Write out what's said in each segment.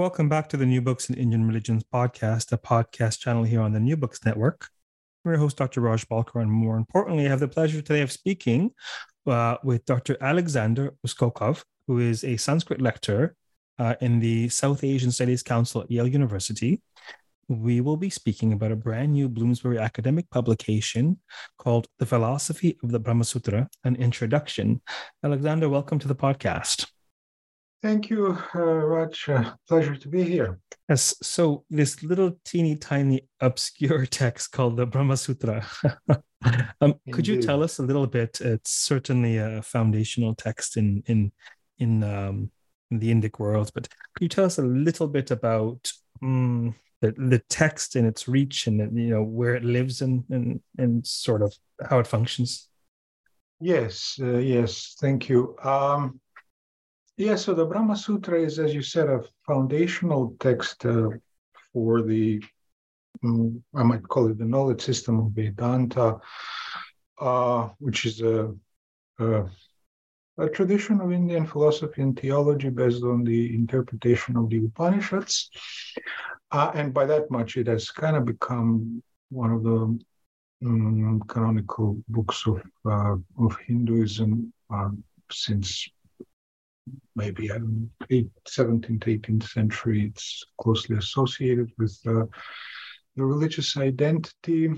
Welcome back to the New Books in Indian Religions podcast, a podcast channel here on the New Books Network. I'm your host, Dr. Raj Balkaran, and more importantly, I have the pleasure today of speaking uh, with Dr. Aleksandar Uskokov, who is a Sanskrit lecturer uh, in the South Asian Studies Council at Yale University. We will be speaking about a brand new Bloomsbury academic publication called The Philosophy of the Brahma Sutra, an Introduction. Aleksandar, welcome to the podcast. Thank you, uh, Raj. Uh, pleasure to be here. Yes. So this little teeny tiny obscure text called the Brahma Sutra. um, could you tell us a little bit? It's certainly a foundational text in in in, um, in the Indic world, but could you tell us a little bit about um, the the text and its reach and you know where it lives and and and sort of how it functions? Yes. Uh, yes. Thank you. Um, yeah, so the Brahma Sutra is, as you said, a foundational text uh, for the, um, I might call it the knowledge system of Vedanta, uh, which is a, a, a, tradition of Indian philosophy and theology based on the interpretation of the Upanishads. Uh, and by that much, it has kind of become one of the um, canonical books of, uh, of Hinduism uh, since maybe um, 17th, 18th century. It's closely associated with uh, the religious identity.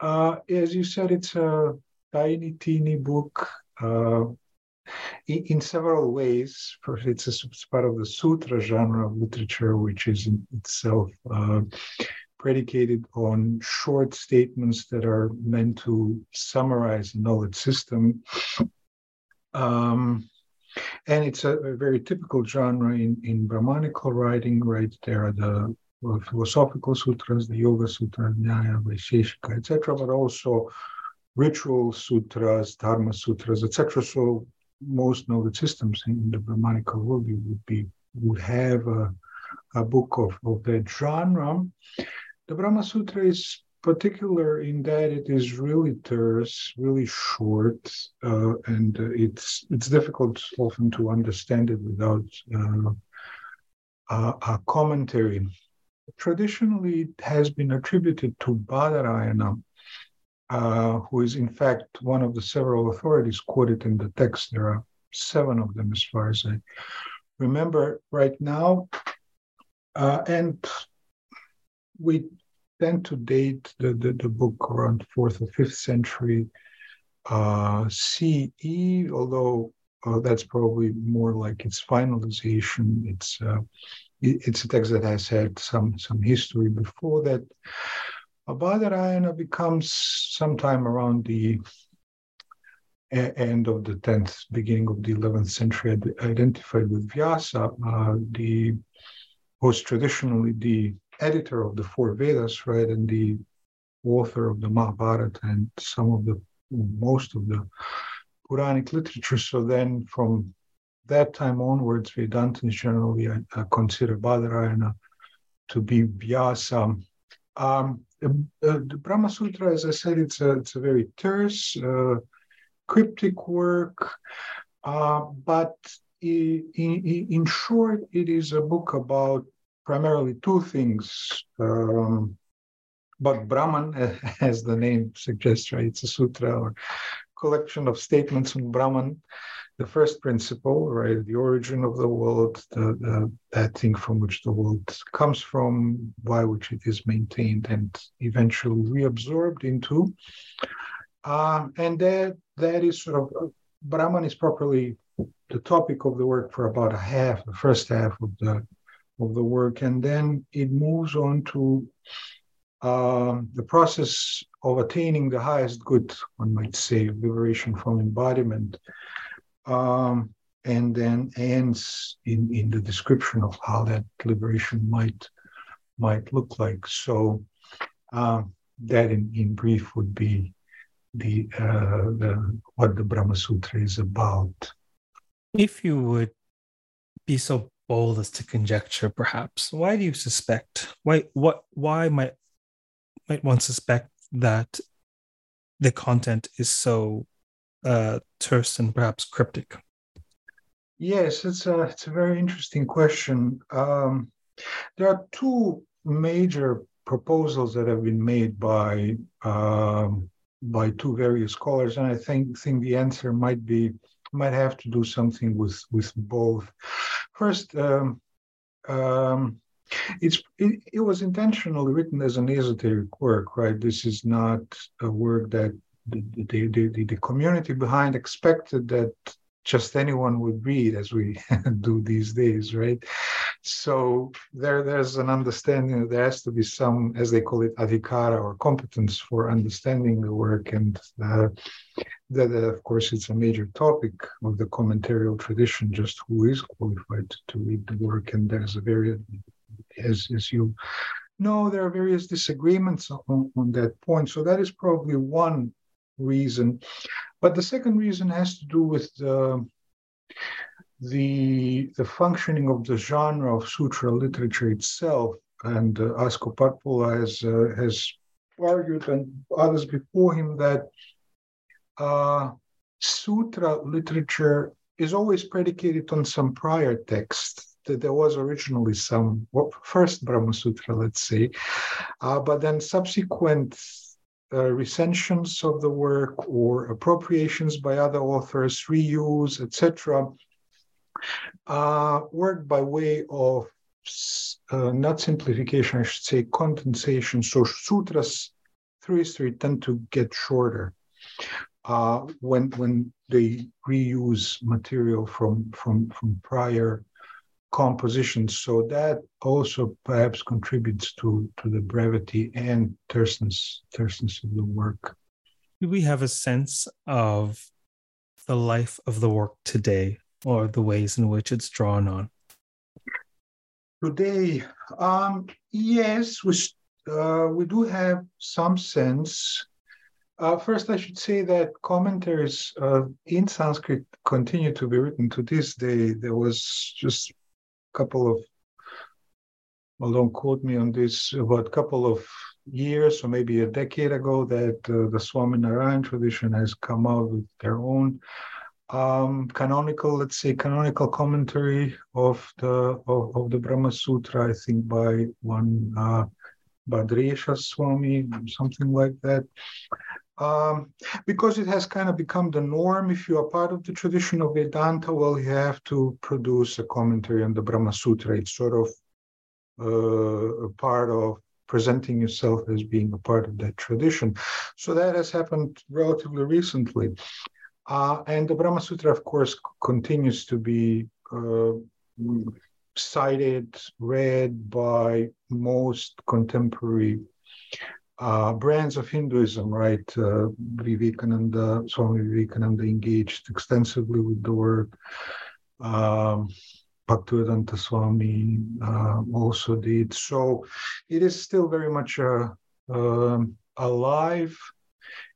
Uh, as you said, it's a tiny, teeny book. Uh, in, several ways, first, it's, a, it's part of the sutra genre of literature, which is in itself uh, predicated on short statements that are meant to summarize the knowledge system. Um, and it's a, a very typical genre in, in Brahmanical writing, right? There are the well, philosophical sutras, the Yoga Sutra, Nyaya, Vaisheshika, etc., but also ritual sutras, Dharma sutras, etc. So most knowledge systems in the Brahmanical world would be would have a, a book of, of that genre. The Brahma Sutra is particular in that it is really terse, really short, uh, and uh, it's it's difficult often to understand it without uh, a, commentary. Traditionally, it has been attributed to Badarayana, uh, who is in fact one of the several authorities quoted in the text. There are seven of them, as far as I remember right now, uh, and we tend to date the, the, the book around fourth or fifth century uh, CE, although uh, that's probably more like its finalization. It's uh, it, it's a text that has had some some history before that. Badarayana becomes sometime around the end of the 10th, beginning of the 11th century, identified with Vyasa, uh, the who's traditionally the editor of the four Vedas, right, and the author of the Mahabharata and some of the most of the Puranic literature. So then, from that time onwards, Vedantins generally uh, consider Badarayana to be Vyasa. Um, the, uh, the, Brahma Sutra, as I said, it's a it's a very terse, uh, cryptic work, uh, but in, in, in short, it is a book about primarily two things. Um, but Brahman, as the name suggests, right, it's a sutra or collection of statements on Brahman, the first principle, right? The origin of the world, the, the, that thing from which the world comes from, by which it is maintained and eventually reabsorbed into. Uh, and that that is sort of Brahman is properly the topic of the work for about a half, the first half of the of the work, and then it moves on to uh, the process of attaining the highest good, one might say, liberation from embodiment, um, and then ends in, in the description of how that liberation might might look like. So uh, that, in, in brief, would be the, uh, the what the Brahma Sutra is about. If you would be so bold as to conjecture, perhaps, why do you suspect? Why what why might might one suspect that the content is so uh, terse and perhaps cryptic? Yes, it's a it's a very interesting question. Um, there are two major proposals that have been made by um, by two various scholars, and I think think the answer might be might have to do something with with both. First, um, um, it's it, it, was intentionally written as an esoteric work, right? This is not a work that the the, the, the community behind expected that just anyone would read as we do these days, right? So there, there's an understanding that there has to be some, as they call it, adhikara or competence for understanding the work, and uh, that, uh, of course, it's a major topic of the commentarial tradition. Just who is qualified to read the work, and there's a very, as as you know, there are various disagreements on, on that point. So that is probably one reason. But the second reason has to do with the, the, the functioning of the genre of sutra literature itself. And uh, Asko Parpola has, uh, has argued, and others before him, that uh, sutra literature is always predicated on some prior text that there was originally some first Brahma Sutra, let's say, uh, but then subsequent uh, recensions of the work or appropriations by other authors, reuse, etc., uh, work by way of uh, not simplification, I should say condensation. So sutras through history tend to get shorter uh, when when they reuse material from from from prior compositions. So that also perhaps contributes to, to the brevity and terseness, terseness of the work. Do we have a sense of the life of the work today or the ways in which it's drawn on? Today, um, yes, we, uh, we do have some sense. Uh, first, I should say that commentaries uh, in Sanskrit continue to be written to this day. There was just a couple of well, don't quote me on this, about a couple of years or maybe a decade ago that uh, the Swaminarayan tradition has come out with their own um, canonical, let's say, canonical commentary of the of, of the Brahma Sutra. I think by one uh, Bhadresha Swami, something like that. Um, because it has kind of become the norm. If you are part of the tradition of Vedanta, well, you have to produce a commentary on the Brahma Sutra. It's sort of uh, a part of presenting yourself as being a part of that tradition. So that has happened relatively recently. Uh, and the Brahma Sutra, of course, continues to be uh, cited, read by most contemporary uh, brands of Hinduism, right? Uh, Vivekananda, Swami Vivekananda engaged extensively with the work. Um, Bhaktivedanta Swami uh, also did. So it is still very much uh, um, alive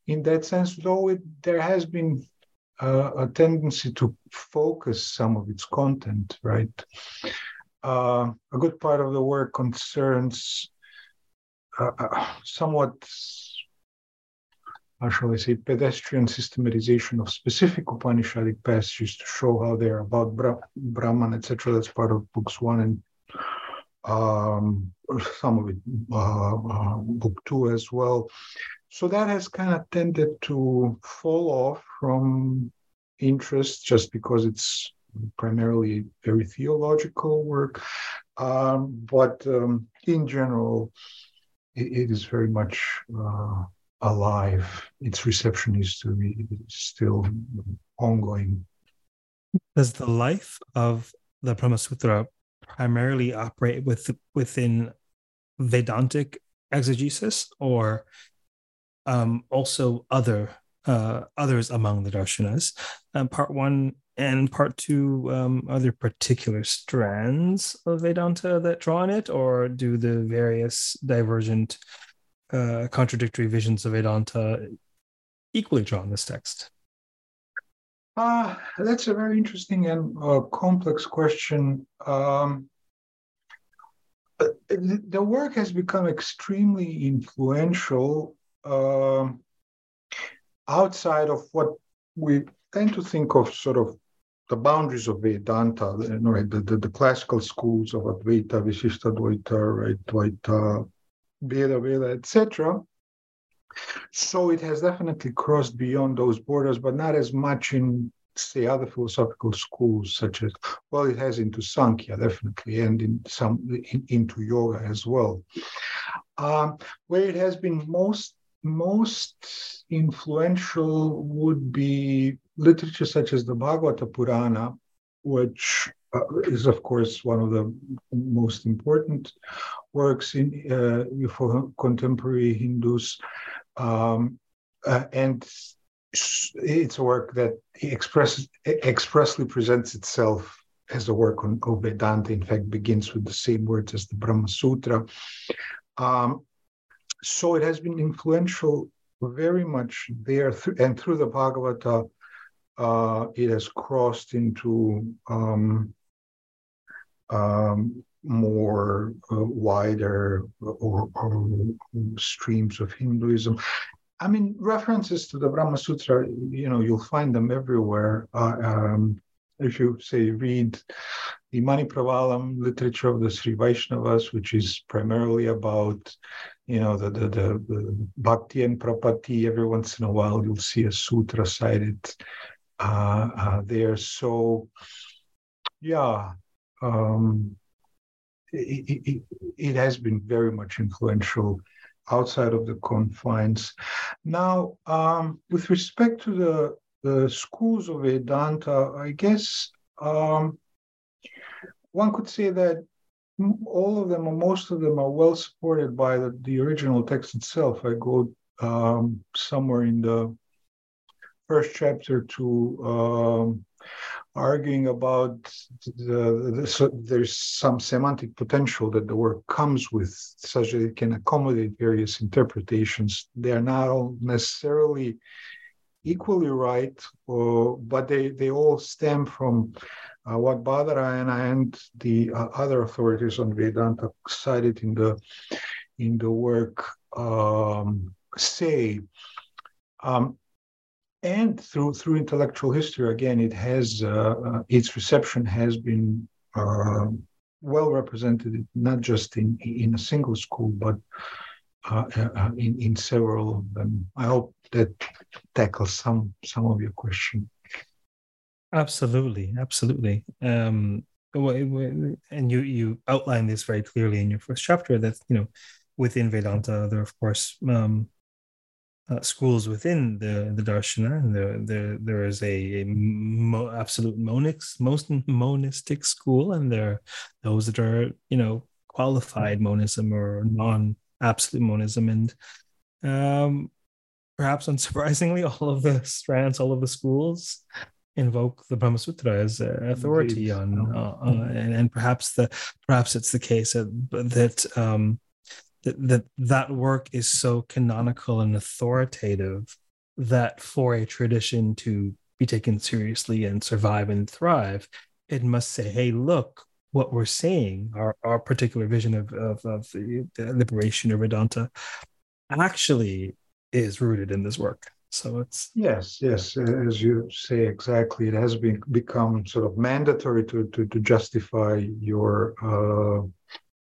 in that sense, though it, there has been uh, a tendency to focus some of its content, right? Uh, a good part of the work concerns uh, uh, somewhat, how shall I say, pedestrian systematization of specific Upanishadic passages to show how they're about Bra- Brahman, etc. That's part of books one and um, some of it, uh, uh, book two as well. So that has kind of tended to fall off from interest just because it's primarily very theological work. Um, but um, in general, it, it is very much uh, alive. Its reception is still ongoing. Does the life of the Brahma Sutra primarily operate with within Vedantic exegesis, or um, also other uh, others among the darshanas? Um, part one and part two, um, are there particular strands of Vedanta that draw on it, or do the various divergent, uh, contradictory visions of Vedanta equally draw on this text? Uh, that's a very interesting and uh, complex question. Um, uh, the work has become extremely influential uh, outside of what we tend to think of sort of the boundaries of Vedanta, right? The, the, the classical schools of Advaita, Vishishtadvaita, right? Dvaita, Veda, Veda, etc. So it has definitely crossed beyond those borders, but not as much in, say, other philosophical schools, such as, well, it has into Sankhya, definitely, and in some in, into yoga as well. Um, where it has been most most influential would be literature such as the Bhagavata Purana, which uh, is, of course, one of the most important works in uh, for contemporary Hindus, um, uh, and it's a work that expresses expressly presents itself as a work on Vedanta. In fact, begins with the same words as the Brahma Sutra. Um, so it has been influential very much there, th- and through the Bhagavata, uh, it has crossed into um, um, more uh, wider or, or, streams of Hinduism. I mean, references to the Brahma Sutra, you know, you'll find them everywhere. Uh, um, if you say read the Manipravalam literature of the Sri Vaishnavas, which is primarily about, you know, the, the, the, the bhakti and prapatti, every once in a while you'll see a sutra cited uh, uh, there. So, yeah, um, it, it, it, has been very much influential outside of the confines. Now, um, with respect to the, the schools of Vedanta, I guess um, one could say that all of them or most of them are well supported by the, the original text itself. I go um, somewhere in the first chapter to um, arguing about the, the, so there's some semantic potential that the work comes with, such that it can accommodate various interpretations. They are not all necessarily equally right, or, but they, they all stem from uh, what Badarayana and the uh, other authorities on Vedanta cited in the in the work um, say. Um, and through through intellectual history again it has uh, uh, its reception has been uh, well represented not just in in a single school but uh, uh, in in several of them i hope that tackles some some of your question absolutely absolutely um and you you outline this very clearly in your first chapter that you know within vedanta there are of course um, uh, schools within the the darshana. There there there is a, a mo, absolute monics most monistic school, and there are those that are you know qualified monism or non absolute monism, and um, perhaps unsurprisingly, all of the strands, all of the schools invoke the Brahma Sutra as authority Indeed. on, uh, uh, and, and perhaps the perhaps it's the case that that um, that, that that work is so canonical and authoritative that for a tradition to be taken seriously and survive and thrive, it must say, hey, look, what we're saying, our, our particular vision of, of, of the liberation of Vedanta actually is rooted in this work. So it's yes, yes, as you say exactly, it has been become sort of mandatory to to, to justify your uh,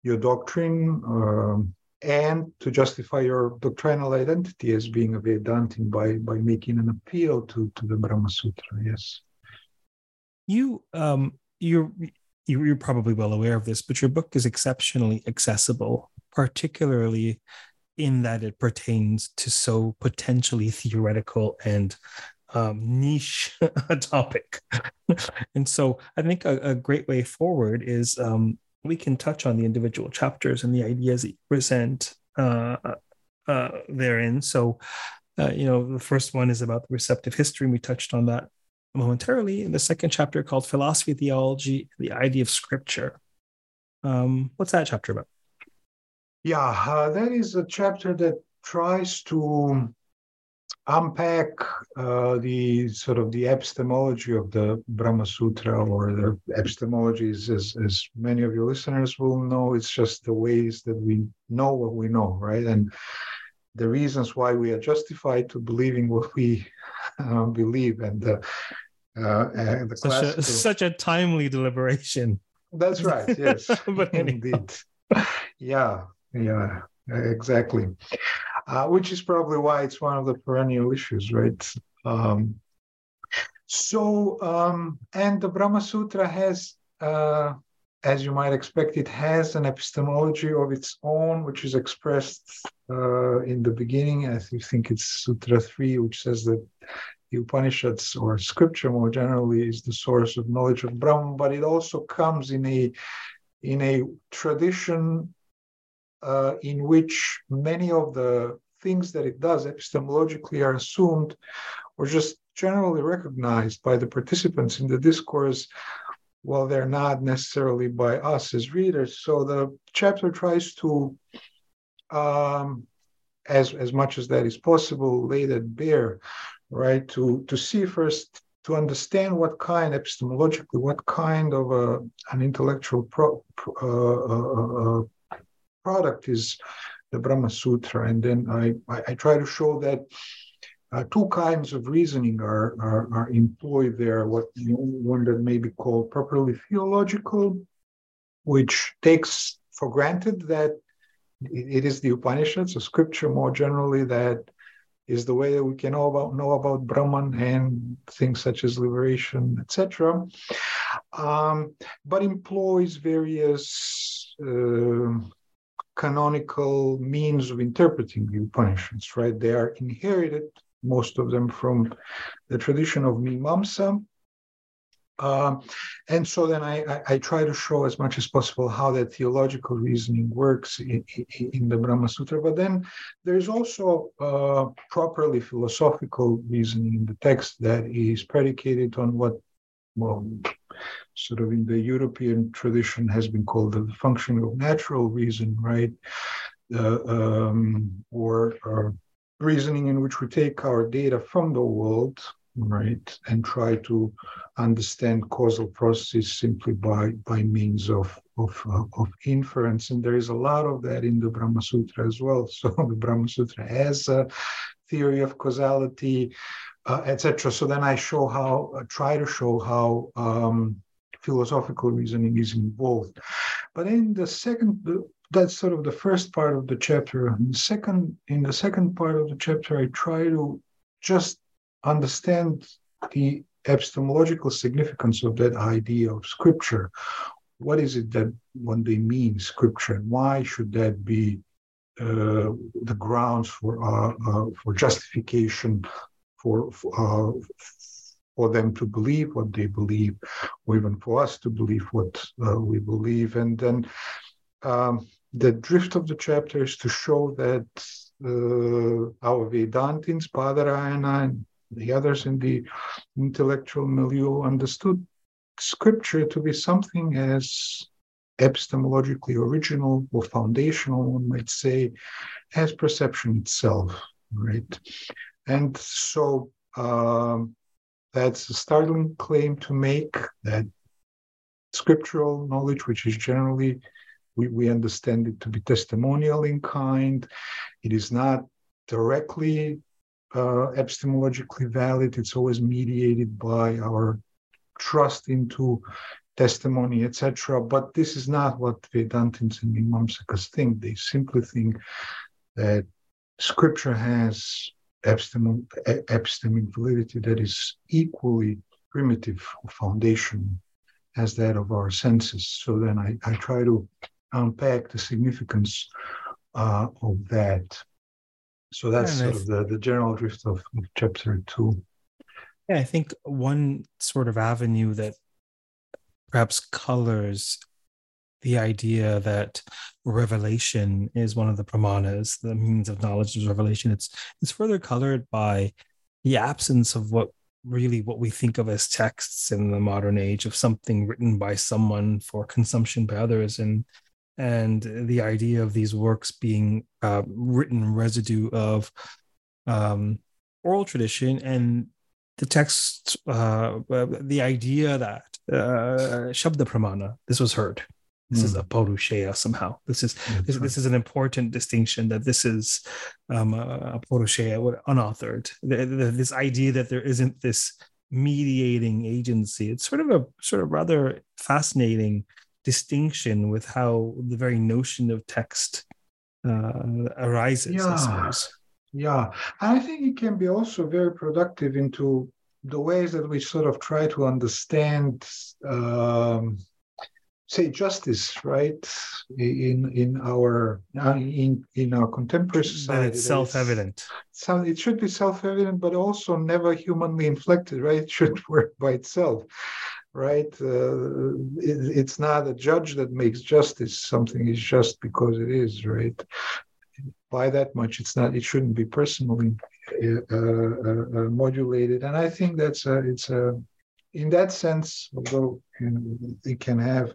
your doctrine. Um, and to justify your doctrinal identity as being a Vedantin by by making an appeal to to the Brahma Sutra. Yes. You um you're you're probably well aware of this, but your book is exceptionally accessible, particularly in that it pertains to so potentially theoretical and um, niche a topic. and so I think a, a great way forward is um, we can touch on the individual chapters and the ideas that you present uh, uh, therein. So, uh, you know, the first one is about the receptive history, and we touched on that momentarily. In the second chapter, called Philosophy, Theology, the Idea of Scripture. Um, what's that chapter about? Yeah, uh, that is a chapter that tries to unpack uh, the sort of the epistemology of the Brahma Sutra, or the epistemologies, as, as many of your listeners will know, it's just the ways that we know what we know, right? And the reasons why we are justified to believing what we uh, believe. And, uh, uh, the such, classical... a, such a timely deliberation. That's right. Yes, but indeed. yeah, yeah, exactly uh, which is probably why it's one of the perennial issues, right? Um, so, um, and the Brahma Sutra has, uh, as you might expect, it has an epistemology of its own, which is expressed uh, in the beginning. I think it's Sutra 3, which says that the Upanishads or scripture more generally is the source of knowledge of Brahman, but it also comes in a in a tradition uh, in which many of the things that it does epistemologically are assumed or just generally recognized by the participants in the discourse while they're not necessarily by us as readers. So the chapter tries to, um, as as much as that is possible, lay that bare, right? To to see first to understand what kind epistemologically, what kind of a, an intellectual pro, uh, uh, uh, product is the Brahma Sutra. And then I, I, I try to show that uh, two kinds of reasoning are, are, are employed there. What one that may be called properly theological, which takes for granted that it is the Upanishads, a scripture more generally, that is the way that we can know about know about Brahman and things such as liberation, etc. Um, but employs various uh, canonical means of interpreting the Upanishads, right? They are inherited, most of them from the tradition of Mimamsa. Uh, and so then I, I, I, try to show as much as possible how that theological reasoning works in, in, in the Brahma Sutra. But then there's also uh, properly philosophical reasoning in the text that is predicated on what, well, sort of in the European tradition has been called the function of natural reason, right? Uh, um, or, reasoning in which we take our data from the world, right, and try to understand causal processes simply by by means of of, uh, of inference. And there is a lot of that in the Brahma Sutra as well. So the Brahma Sutra has a theory of causality, uh, etc. So then I show how, uh, try to show how um, philosophical reasoning is involved. But in the second, that's sort of the first part of the chapter. In the second, in the second part of the chapter, I try to just understand the epistemological significance of that idea of scripture. What is it that when they mean scripture, and why should that be uh, the grounds for uh, uh, for justification for, uh, for them to believe what they believe, or even for us to believe what uh, we believe. And then um, the drift of the chapter is to show that uh, our Vedantins, Badarayana, and the others in the intellectual milieu understood scripture to be something as epistemologically original or foundational, one might say, as perception itself, right? And so um, that's a startling claim to make that scriptural knowledge, which is generally, we, we understand it to be testimonial in kind, it is not directly uh, epistemologically valid, it's always mediated by our trust into testimony, etc. But this is not what Vedantins and Mimamsakas think. They simply think that scripture has epistemic validity that is equally primitive foundation as that of our senses. So then I, I try to unpack the significance uh, of that. So that's sort of the, the general drift of, of chapter two. Yeah, I think one sort of avenue that perhaps colors the idea that revelation is one of the pramanas, the means of knowledge is revelation. It's it's further colored by the absence of what really what we think of as texts in the modern age of something written by someone for consumption by others and and the idea of these works being uh, written residue of um, oral tradition and the text uh, the idea that uh, shabda pramana this was heard this mm. is a hmm. Somehow. This is this, right. this, is an important distinction that this is um, a, Purusheya, unauthored. The, the, this idea that there isn't this mediating agency. It's sort of a sort of rather fascinating distinction with how the very notion of text uh, arises. Yeah. Yeah, I think it can be also very productive into the ways that we sort of try to understand um, say justice right in in our uh, in in our contemporary society it's self-evident. so it should be self-evident but also never humanly inflected right? It should work by itself right? Uh, it, it's not a judge that makes justice. Something is just because it is right? By that much it's not it shouldn't be personally uh, uh, uh modulated. And i think that's a, it's a in that sense although you know, it can have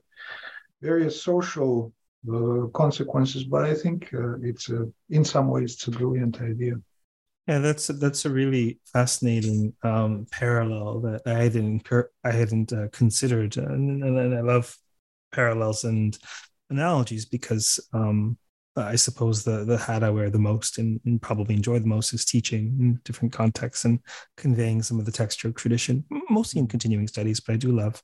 various social uh, consequences. But I think uh, it's a, in some ways it's a brilliant idea. Yeah, that's that's a really fascinating um, parallel that I hadn't I hadn't uh, considered, and, and, I love parallels and analogies because um, I suppose the the hat I wear the most and, and, probably enjoy the most is teaching in different contexts and conveying some of the texture of tradition, mostly in continuing studies, but I do love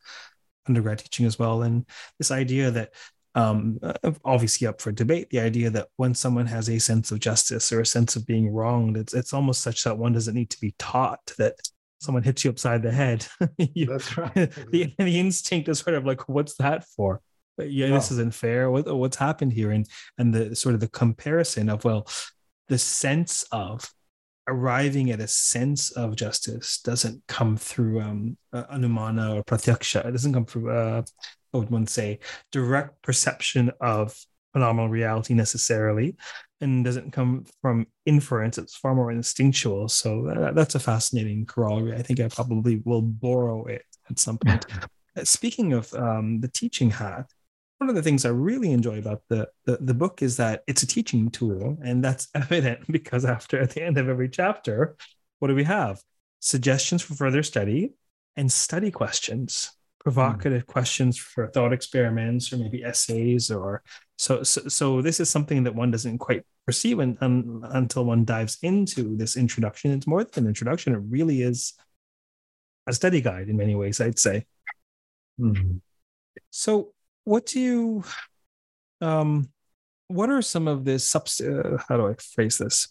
undergrad teaching as well. And this idea that um, uh, obviously up for debate. The idea that when someone has a sense of justice or a sense of being wronged, it's it's almost such that one doesn't need to be taught that someone hits you upside the head. you, That's right. the, the instinct is sort of like, what's that for? Yeah, this isn't fair. What, what's happened here? And and the sort of the comparison of well, the sense of arriving at a sense of justice doesn't come through um, anumana or pratyaksha. It doesn't come through, uh, I would one say, direct perception of phenomenal reality necessarily, and doesn't come from inference. It's far more instinctual. So that, that's a fascinating corollary. I think I probably will borrow it at some point. Speaking of um, the teaching hat, one of the things I really enjoy about the, the, the book is that it's a teaching tool, and that's evident because after at the end of every chapter, what do we have? Suggestions for further study and study questions, provocative mm. questions for thought experiments or maybe essays or so, so. So this is something that one doesn't quite perceive un, un, until one dives into this introduction. It's more than an introduction; it really is a study guide in many ways. I'd say. Mm. So what do you um what are some of the subst uh, how do i phrase this?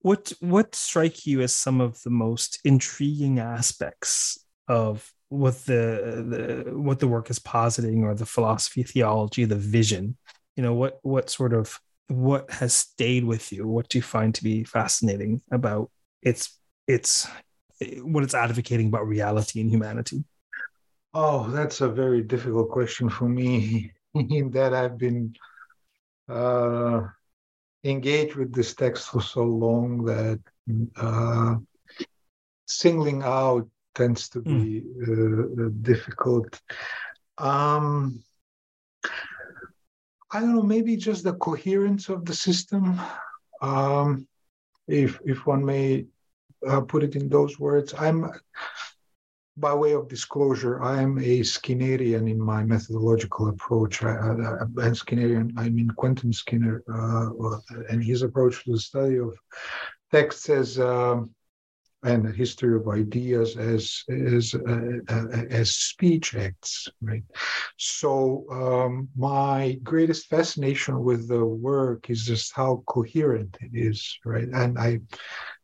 What what strike you as some of the most intriguing aspects of what the, the what the work is positing or the philosophy theology the vision? You know what what sort of what has stayed with you? What do you find to be fascinating about its its what it's advocating about reality and humanity Oh, that's a very difficult question for me. in that I've been uh, engaged with this text for so long that uh, singling out tends to be mm. uh, difficult. Um, I don't know, maybe just the coherence of the system, um, if if one may uh, put it in those words. I'm by way of disclosure, I am a Skinnerian in my methodological approach. I, I, and Skinnerian, I mean Quentin Skinner, uh, and his approach to the study of texts as uh, and a history of ideas as as uh, uh, as speech acts, right? So um, my greatest fascination with the work is just how coherent it is, right? And I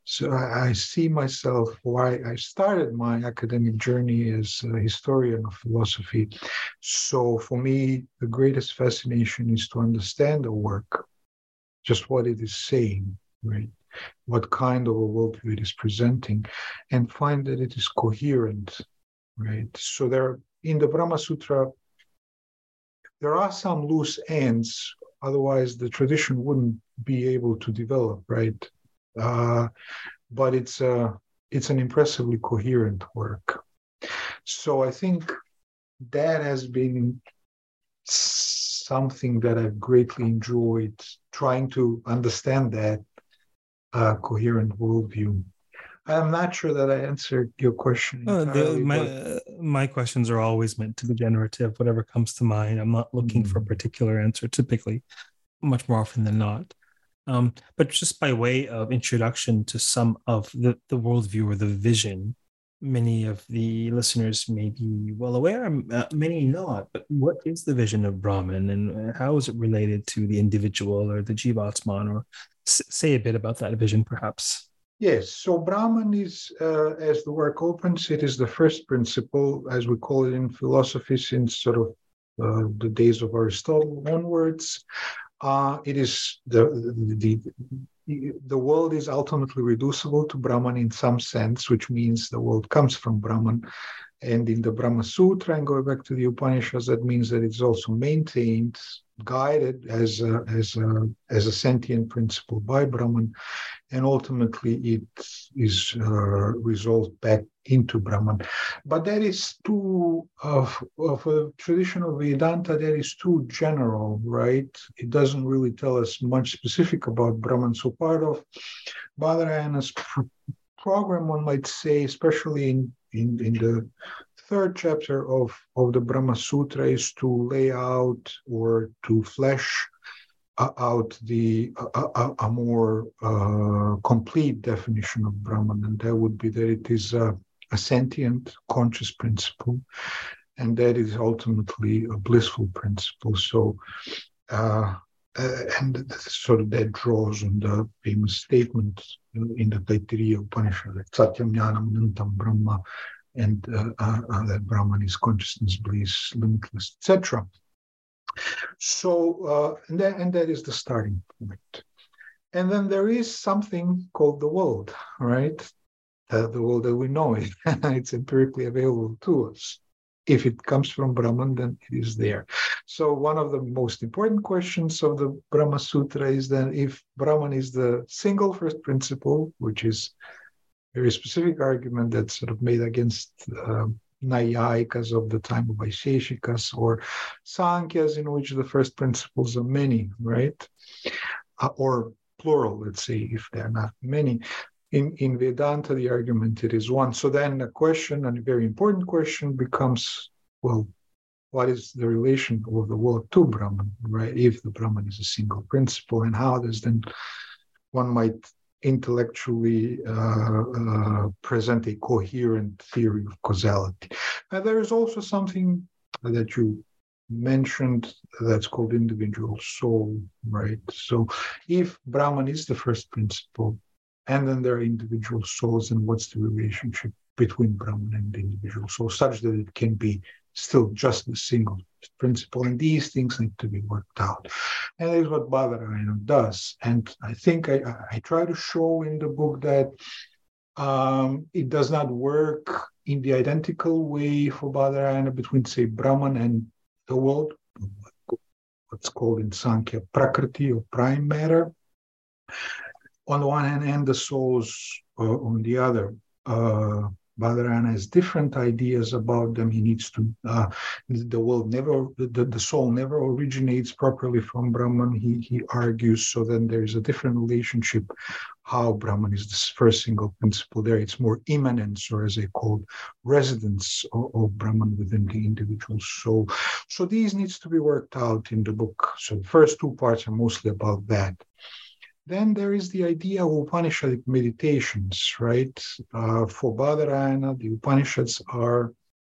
so I, I see myself why I started my academic journey as a historian of philosophy. So for me, the greatest fascination is to understand the work, just what it is saying, right? what kind of a worldview it is presenting, and find that it is coherent, right? So there, in the Brahma Sutra, there are some loose ends. Otherwise, the tradition wouldn't be able to develop, right? Uh, but it's a it's an impressively coherent work. So I think that has been something that I've greatly enjoyed trying to understand that uh, coherent worldview. I'm not sure that I answered your question. Uh, the, my but... my questions are always meant to be generative. Whatever comes to mind, I'm not looking mm-hmm. for a particular answer. Typically, much more often than not. Um, but just by way of introduction to some of the the worldview or the vision, many of the listeners may be well aware, uh, many not. But what is the vision of Brahman, and how is it related to the individual or the jivatman or say a bit about that vision, perhaps. Yes, so Brahman is, uh, as the work opens, it is the first principle, as we call it in philosophy, since sort of uh, the days of Aristotle onwards. Uh, it is the, the, the world is ultimately reducible to Brahman in some sense, which means the world comes from Brahman. And in the Brahma Sutra, and going back to the Upanishads, that means that it's also maintained guided as a, as a, as a sentient principle by Brahman, and ultimately it is uh, resolved back into Brahman. But that is too, uh, of a traditional Vedanta, that is too general, right? It doesn't really tell us much specific about Brahman. So part of Badarayana's pr- program, one might say, especially in, in, in the third chapter of, of the Brahma Sutra is to lay out or to flesh uh, out the a, a more uh, complete definition of Brahman, and that would be that it is a, a sentient, conscious principle, and that is ultimately a blissful principle. So. Uh, uh, and sort of that draws on the famous statement in the Taittiriya Upanishad, Satyam Jnanam Anantam Brahma, and uh, uh, uh, that Brahman is consciousness, bliss, limitless, etc. So, and, that, and that is the starting point. And then there is something called the world, right? Uh, the world that we know it. it's empirically available to us. If it comes from Brahman, then it is there. So one of the most important questions of the Brahma Sutra is then if Brahman is the single first principle, which is a very specific argument that's sort of made against um, Naiyayikas of the time of Vaisheshikas or Sankhyas, in which the first principles are many, right? Uh, or plural, let's say, if they're not many. In, in Vedanta, the argument it is one. So then a question, and a very important question, becomes well, what is the relation of the world to Brahman, right? If the Brahman is a single principle, and how does then one might intellectually uh, uh, present a coherent theory of causality. And there is also something that you mentioned that's called individual soul, right? So if Brahman is the first principle, and then there are individual souls, and what's the relationship between Brahman and the individual soul, such that it can be still just a single principle. And these things need to be worked out. And that is what Badarayana does. And I think I, I try to show in the book that um, it does not work in the identical way for Badarayana between, say, Brahman and the world, what's called in Sankhya Prakriti or prime matter. On the one hand, and the souls uh, on the other. Uh, has different ideas about them. He needs to, uh, the world never, the, the soul never originates properly from Brahman, he, he argues. So then there is a different relationship, how Brahman is the first single principle there. It's more immanence, or as they call residence of, of Brahman within the individual soul. So these needs to be worked out in the book. So the first two parts are mostly about that. Then there is the idea of Upanishadic meditations, right? Uh, for Badarayana, the Upanishads are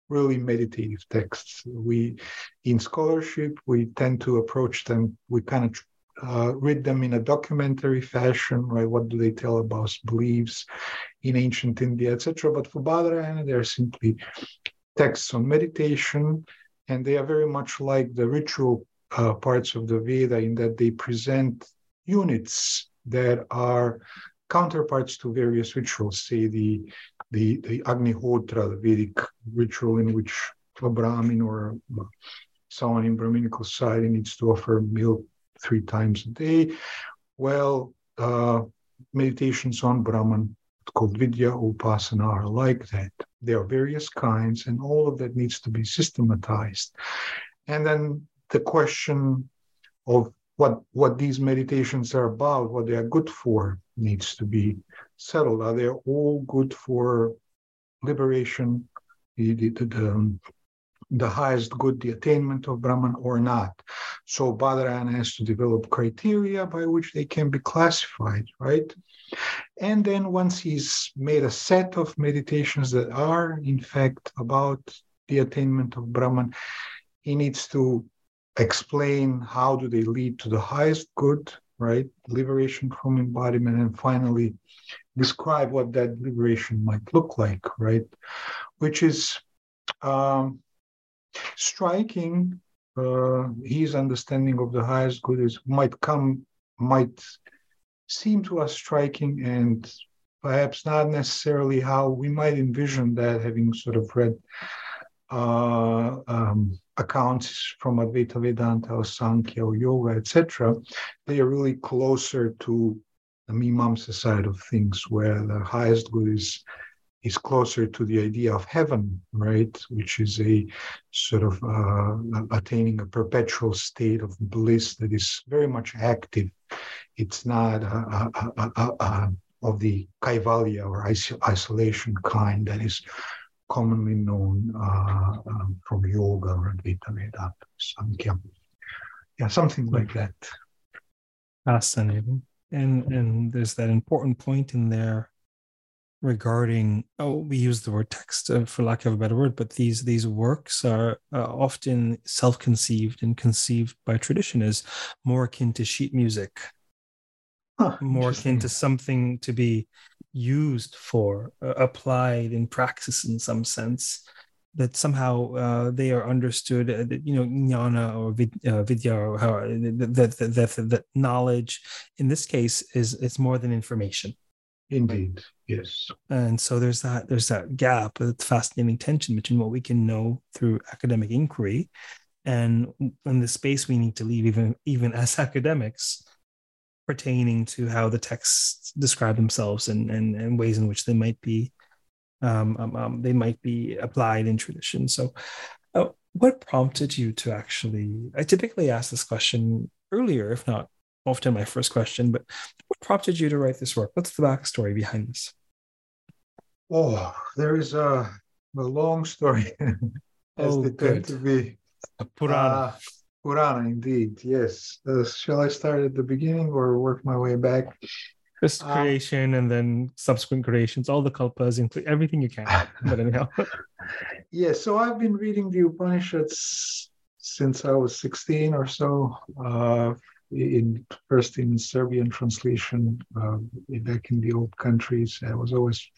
really meditative texts. We, in scholarship, we tend to approach them, we kind of uh, read them in a documentary fashion, right? What do they tell about beliefs in ancient India, etc. But for Badarayana, they're simply texts on meditation, and they are very much like the ritual uh, parts of the Veda in that they present units that are counterparts to various rituals, say the the, the Agnihotra, the Vedic ritual in which a Brahmin or someone in Brahminical society needs to offer milk three times a day. Well, uh, meditations on Brahman called Vidya Upasana are like that. There are various kinds, and all of that needs to be systematized. And then the question of what what these meditations are about, what they are good for, needs to be settled. Are they all good for liberation, the, the, the, the highest good, the attainment of Brahman, or not? So Badarayana has to develop criteria by which they can be classified, right? And then once he's made a set of meditations that are, in fact, about the attainment of Brahman, he needs to explain how do they lead to the highest good right? Liberation from embodiment and finally describe what that liberation might look like right? Which is um, striking uh, his understanding of the highest good is might come might seem to us striking and perhaps not necessarily how we might envision that having sort of read uh, um, accounts from Advaita Vedanta or Sankhya or Yoga, etc., they are really closer to the Mimamsa side of things, where the highest good is is closer to the idea of heaven, right? Which is a sort of uh, attaining a perpetual state of bliss that is very much active. It's not a, a, a, of the kaivalya or isolation kind that is commonly known uh, um, from yoga or Advaita Vedanta, Sankhya. Yeah, something like that. Fascinating. And and there's that important point in there regarding oh we use the word text uh, for lack of a better word but these these works are uh, often self-conceived and conceived by tradition as more akin to sheet music huh, more akin to something to be used for, uh, applied in praxis in some sense, that somehow uh, they are understood, uh, that, you know, jnana or vid, uh, vidya or how that, that, knowledge in this case is it's more than information. Indeed, yes. And so there's that there's that gap, that fascinating tension between what we can know through academic inquiry and in the space we need to leave even even as academics pertaining to how the texts describe themselves and, and, and ways in which they might be um, um, um, they might be applied in tradition. So, uh, what prompted you to actually? I typically ask this question earlier, if not often my first question, but what prompted you to write this work? What's the backstory behind this? Oh, there is a, a long story, as oh, they tend to be. A Purana. Uh, Purana, indeed. Yes. Uh, shall I start at the beginning or work my way back? Just um, creation and then subsequent creations, all the kalpas, include everything you can. but anyhow. yeah. So I've been reading the Upanishads since I was 16 or so. Uh, in first in Serbian translation uh, back in the old countries. I was always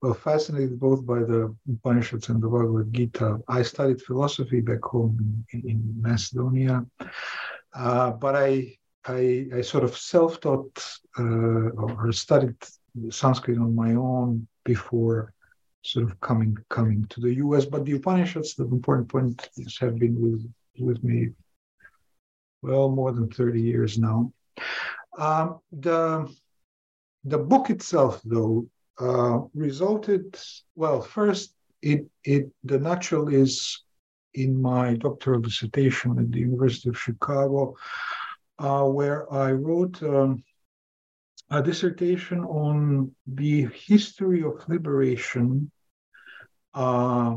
well fascinated both by the Upanishads and the Bhagavad Gita. I studied philosophy back home in, in Macedonia, uh, but I, I, I sort of self-taught uh, or studied Sanskrit on my own before sort of coming coming to the U.S. But the Upanishads, the important point is, have been with with me well more than thirty years now. Um, the the book itself, though, uh, resulted well first it it the natural is in my doctoral dissertation at the university of chicago uh, where i wrote um, a dissertation on the history of liberation uh,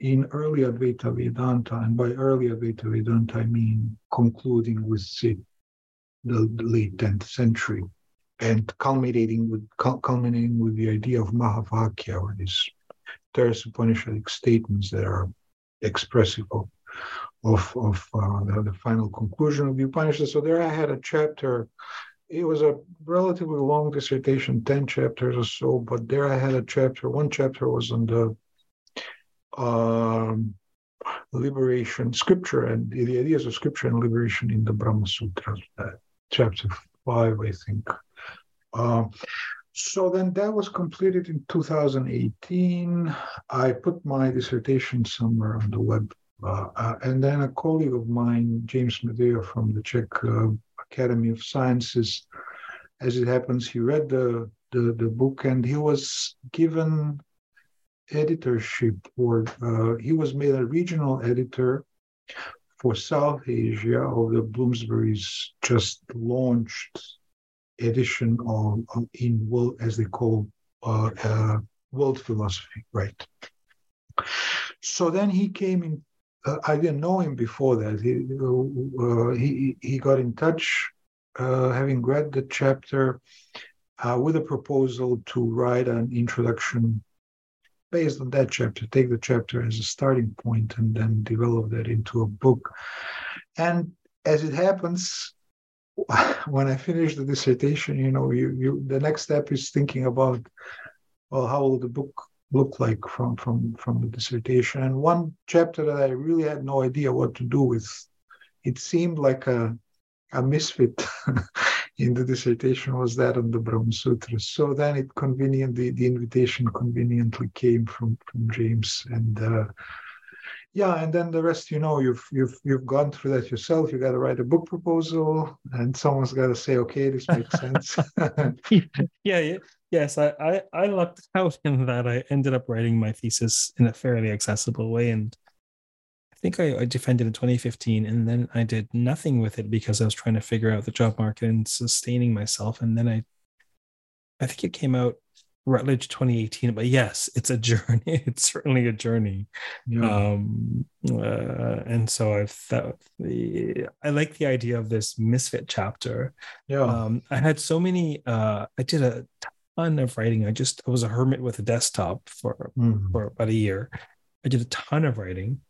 in early Advaita Vedanta, and by early Advaita Vedanta, I mean concluding with the the, the late 10th century and culminating with culminating with the idea of Mahavakya, or these terse Upanishadic statements that are expressive of of, of uh, the, the, final conclusion of the Upanishad. So there I had a chapter. It was a relatively long dissertation, 10 chapters or so, but there I had a chapter. One chapter was on the um, liberation, scripture, and the ideas of scripture and liberation in the Brahma Sutras, uh, chapter five, I think. Uh, so then that was completed in 2018. I put my dissertation somewhere on the web. Uh, uh, and then a colleague of mine, James Madaio from the Czech uh, Academy of Sciences, as it happens, he read the, the, the book and he was given editorship or uh, he was made a regional editor for South Asia of the Bloomsbury's just launched edition of, of in world as they call uh, uh, world philosophy, right? So then he came in. Uh, I didn't know him before that. He uh, he he got in touch, uh, having read the chapter, uh, with a proposal to write an introduction based on that chapter. Take the chapter as a starting point and then develop that into a book. And as it happens, when I finish the dissertation, you know, you, you the next step is thinking about, well, how will the book look like from from from the dissertation? And one chapter that I really had no idea what to do with, it seemed like a a misfit in the dissertation was that on the Brahma Sutras. So then it conveniently the invitation conveniently came from from James and. Uh, yeah and then the rest you know you've you've you've gone through that yourself. You got to write a book proposal and someone's got to say okay this makes sense. Yeah, yeah yes I, I i lucked out in that i ended up writing my thesis in a fairly accessible way and i think I, I defended in 2015 and then i did nothing with it because i was trying to figure out the job market and sustaining myself and then i i think it came out Routledge 2018, but yes, it's a journey. It's certainly a journey. Yeah. Um, uh, and so I've thought the, I like the idea of this misfit chapter. Yeah. Um, I had so many, uh, I did a ton of writing. I just, I was a hermit with a desktop for, mm. for about a year. I did a ton of writing.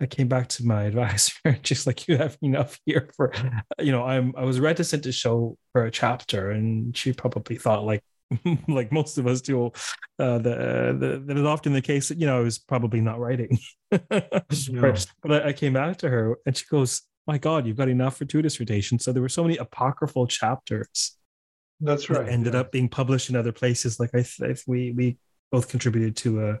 I came back to my advisor, just like you have enough here for, you know, I'm I was reticent to show her a chapter, and she probably thought like like most of us do, uh, the, the, that is often the case. That, you know, I was probably not writing, right? but I, I, came back to her and she goes, "My God, you've got enough for two dissertations." So there were so many apocryphal chapters. That's right. That ended yeah. up being published in other places. Like I, th- we we both contributed to a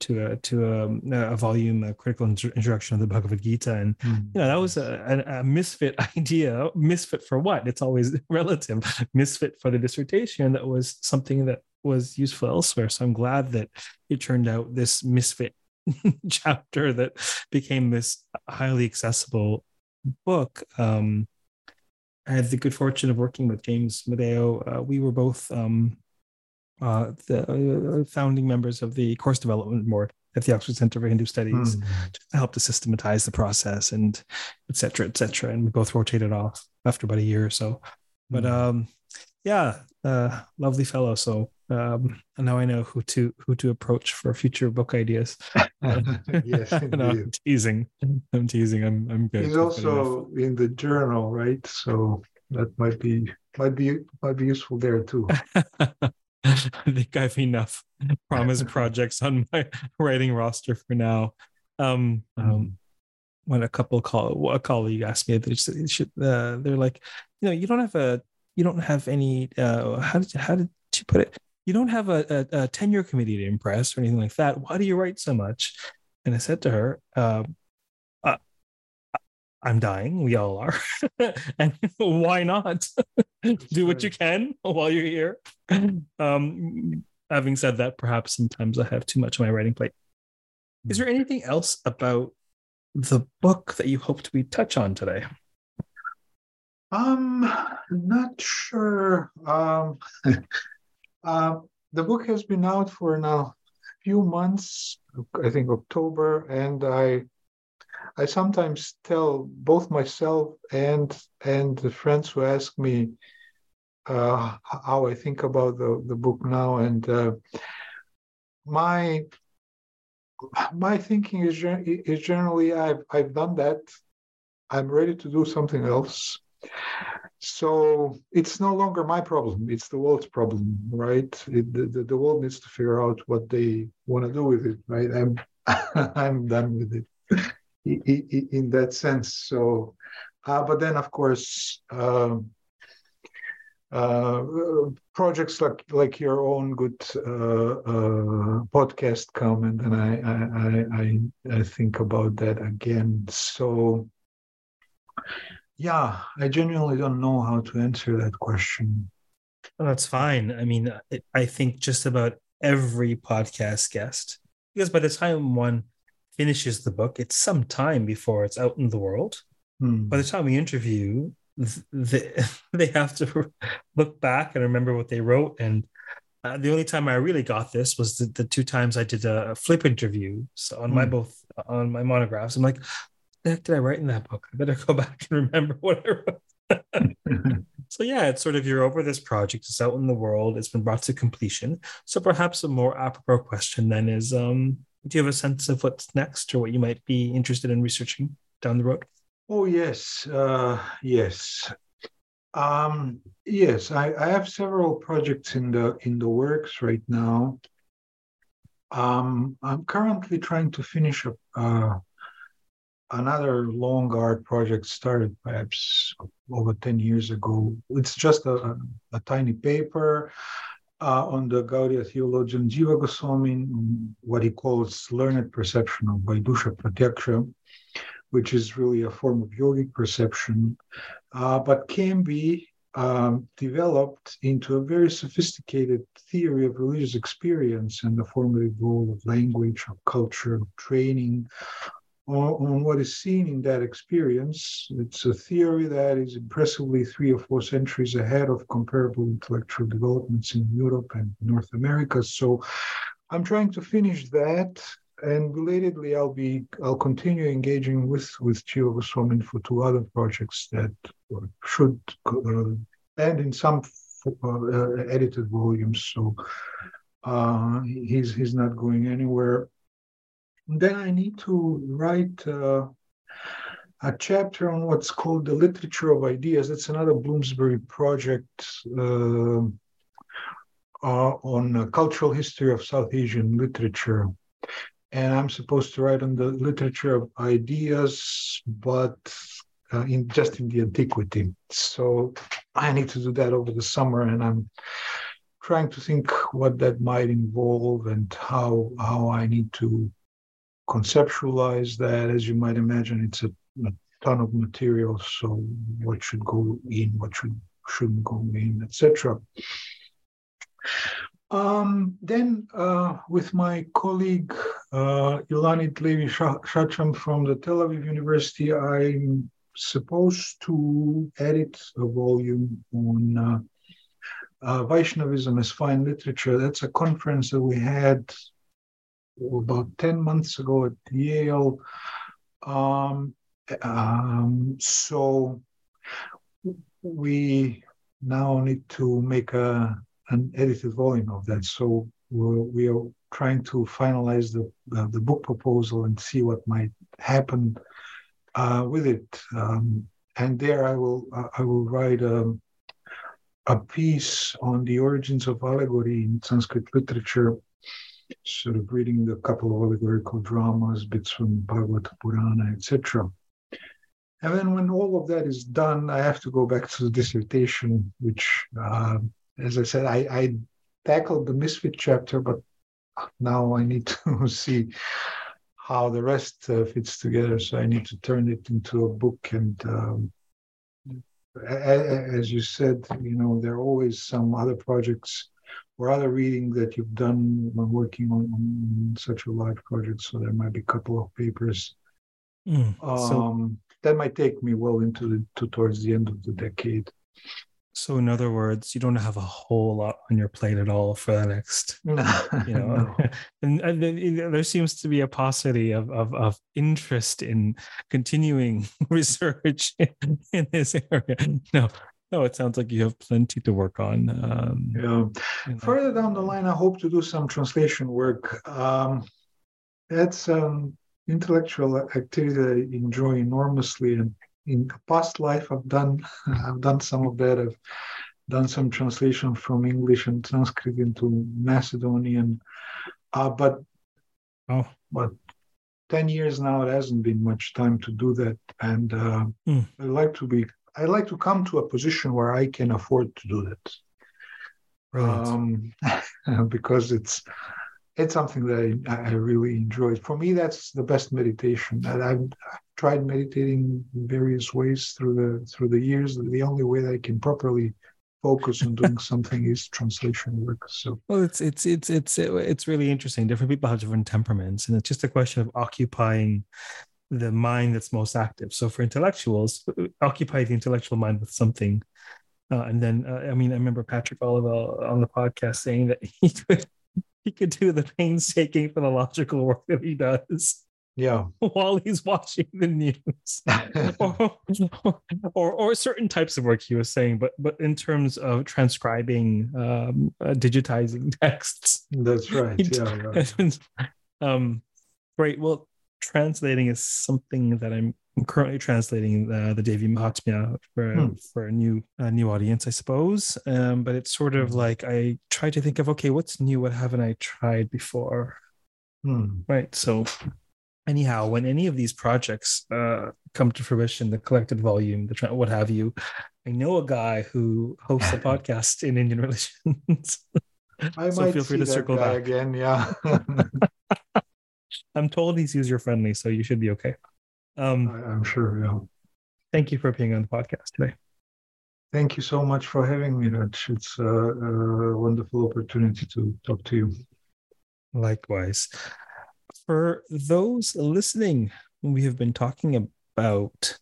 to a to a, a volume, a critical introduction of the Bhagavad Gita, and mm. you know that was a, a, a, misfit idea. Misfit for what? It's always relative. Misfit for the dissertation. That was something that was useful elsewhere. So I'm glad that it turned out this misfit chapter that became this highly accessible book. Um, I had the good fortune of working with James Madaio. Uh, we were both um, uh, the uh, founding members of the course development board at the Oxford Center for Hindu Studies mm. to help to systematize the process and et cetera, et cetera. And we both rotated off after about a year or so. But mm. um, yeah, uh, lovely fellow. So um, now I know who to who to approach for future book ideas. yes, no, I'm teasing. I'm teasing. I'm I'm good. He's also in the journal, right? So that might be might be might be useful there too. I think I've enough promise projects on my writing roster for now. Um, um, when a couple call a colleague asked me that should, uh, they're like, you know, you don't have a, you don't have any. Uh, how did how did you put it? You don't have a, a, a tenure committee to impress or anything like that. Why do you write so much? And I said to her, uh, I'm dying. We all are. and why not? Do what you can while you're here. Um, having said that, perhaps sometimes I have too much on my writing plate. Is there anything else about the book that you hope to be touch on today? Um, not sure. Um, uh, the book has been out for now a few months. I think October, and I I sometimes tell both myself and and the friends who ask me uh, how I think about the, the book now, and uh, my my thinking is is generally I've I've done that. I'm ready to do something else. So it's no longer my problem; it's the world's problem, right? It, the, the world needs to figure out what they want to do with it, right? I'm I'm done with it in that sense. So, uh, but then of course. Um, uh, projects like like your own good uh, uh, podcast come and then I, I I I think about that again. So yeah, I genuinely don't know how to answer that question. Well, that's fine. I mean, I think just about every podcast guest, because by the time one finishes the book, it's some time before it's out in the world. Hmm. By the time we interview, they, they have to look back and remember what they wrote. And uh, the only time I really got this was the, the two times I did a, flip interview so on my hmm. both on my monographs. I'm like, the heck did I write in that book? I better go back and remember what I wrote. so yeah, it's sort of you're over this project. It's out in the world. It's been brought to completion. So perhaps a more apropos question then is, um, do you have a sense of what's next or what you might be interested in researching down the road? Oh yes, uh, yes, um, yes. I, I have several projects in the in the works right now. Um, I'm currently trying to finish a, uh, another long art project started perhaps over 10 years ago. It's just a, a, a tiny paper uh, on the Gaudiya theologian Jiva Goswami, what he calls learned perception of Vaidusha Pratyaksha, which is really a form of yogic perception, uh, but can be um, developed into a very sophisticated theory of religious experience and the formative role of language, of culture, of training, on, what is seen in that experience. It's a theory that is impressively three or four centuries ahead of comparable intellectual developments in Europe and North America. So I'm trying to finish that. And relatedly, I'll be I'll continue engaging with with Jiva Goswami for two other projects that should uh, end in some uh, edited volumes. So uh, he's he's not going anywhere then I need to write uh, a chapter on what's called the literature of ideas. That's another Bloomsbury project uh, uh, on cultural history of South Asian literature. And I'm supposed to write on the literature of ideas, but uh, in just in the antiquity. So I need to do that over the summer, and I'm trying to think what that might involve and how how I need to conceptualize that. As you might imagine, it's a, a ton of material. So what should go in, what should shouldn't go in, etc. Um, then, uh, with my colleague uh, Ilanit Loewy Shacham from the Tel Aviv University, I'm supposed to edit a volume on uh, uh, Vaishnavism as fine literature. That's a conference that we had about 10 months ago at Yale. Um, um, so we now need to make a, an edited volume of that. So we're, we are trying to finalize the, uh, the book proposal and see what might happen uh, with it. Um, and there I will uh, I will write a, a piece on the origins of allegory in Sanskrit literature sort of reading a couple of allegorical dramas, bits from Bhagavata Purana, etc. And then when all of that is done, I have to go back to the dissertation, which, uh, as I said, I, I, tackled the misfit chapter, but now I need to see how the rest uh, fits together. So I need to turn it into a book. And um, as you said, you know, there are always some other projects or other reading that you've done when working on, on such a large project. So there might be a couple of papers. Mm, so- um, that might take me well into the to towards the end of the decade. So, in other words, you don't have a whole lot on your plate at all for the next, you know. and, and, there seems to be a paucity of, of, of interest in continuing research in, in this area. No, no, it sounds like you have plenty to work on. Um, yeah. Further down the line, I hope to do some translation work. Um, that's um, intellectual activity that I enjoy enormously, and in a past life, I've done I've done some of that. I've done some translation from English and Sanskrit into Macedonian, uh, but oh, but 10 years now it hasn't been much time to do that and uh, mm. i like to be I like to come to a position where I can afford to do that. Um, because it's it's something that I, I, really enjoy. For me, that's the best meditation. And I've, I've tried meditating in various ways through the through the years. The only way that I can properly focus on doing something is translation work. So well, it's it's it's it's it's really interesting. Different people have different temperaments, and it's just a question of occupying the mind that's most active. So for intellectuals, occupy the intellectual mind with something. Uh, and then, uh, I mean, I remember Patrick Olivelle on the podcast saying that he he could do the painstaking philological work that he does. Yeah. While he's watching the news, or, or, or certain types of work he was saying, but but in terms of transcribing, um, uh, digitizing texts. That's right. Yeah. yeah. um, great. Well, translating is something that I'm, I'm currently translating uh, the Devi Mahatmya for hmm. for a new a new audience, I suppose. Um, but it's sort of hmm. like I try to think of okay, what's new? What haven't I tried before? Hmm. Right. So anyhow, when any of these projects uh, come to fruition, the collected volume, the what have you, I know a guy who hosts a podcast in Indian relations. I so might feel free to circle back again. Yeah. I'm told he's user friendly, so you should be okay. Um, I, am sure. Yeah. Thank you for being on the podcast today. Thank you so much for having me, Raj. It's a, a wonderful opportunity to talk to you. Likewise. For those listening, we have been talking about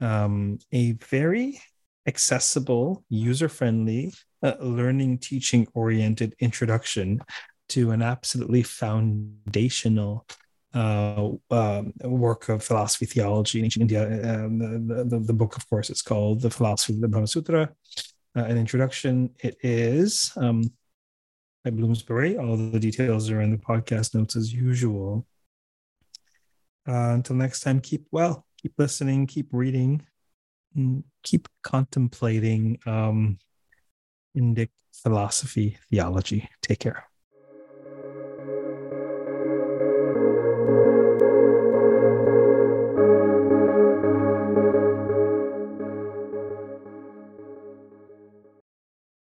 um, a very accessible, user friendly, uh, learning, teaching oriented introduction to an absolutely foundational uh, um, work of philosophy theology in ancient India. Um, the, the, the, book, of course, is called The Philosophy of the Brahma Sutra. Uh, an introduction. It is um, by Bloomsbury. All the details are in the podcast notes as usual. Uh, until next time, keep well, keep listening, keep reading, keep contemplating um, Indic philosophy, theology. Take care.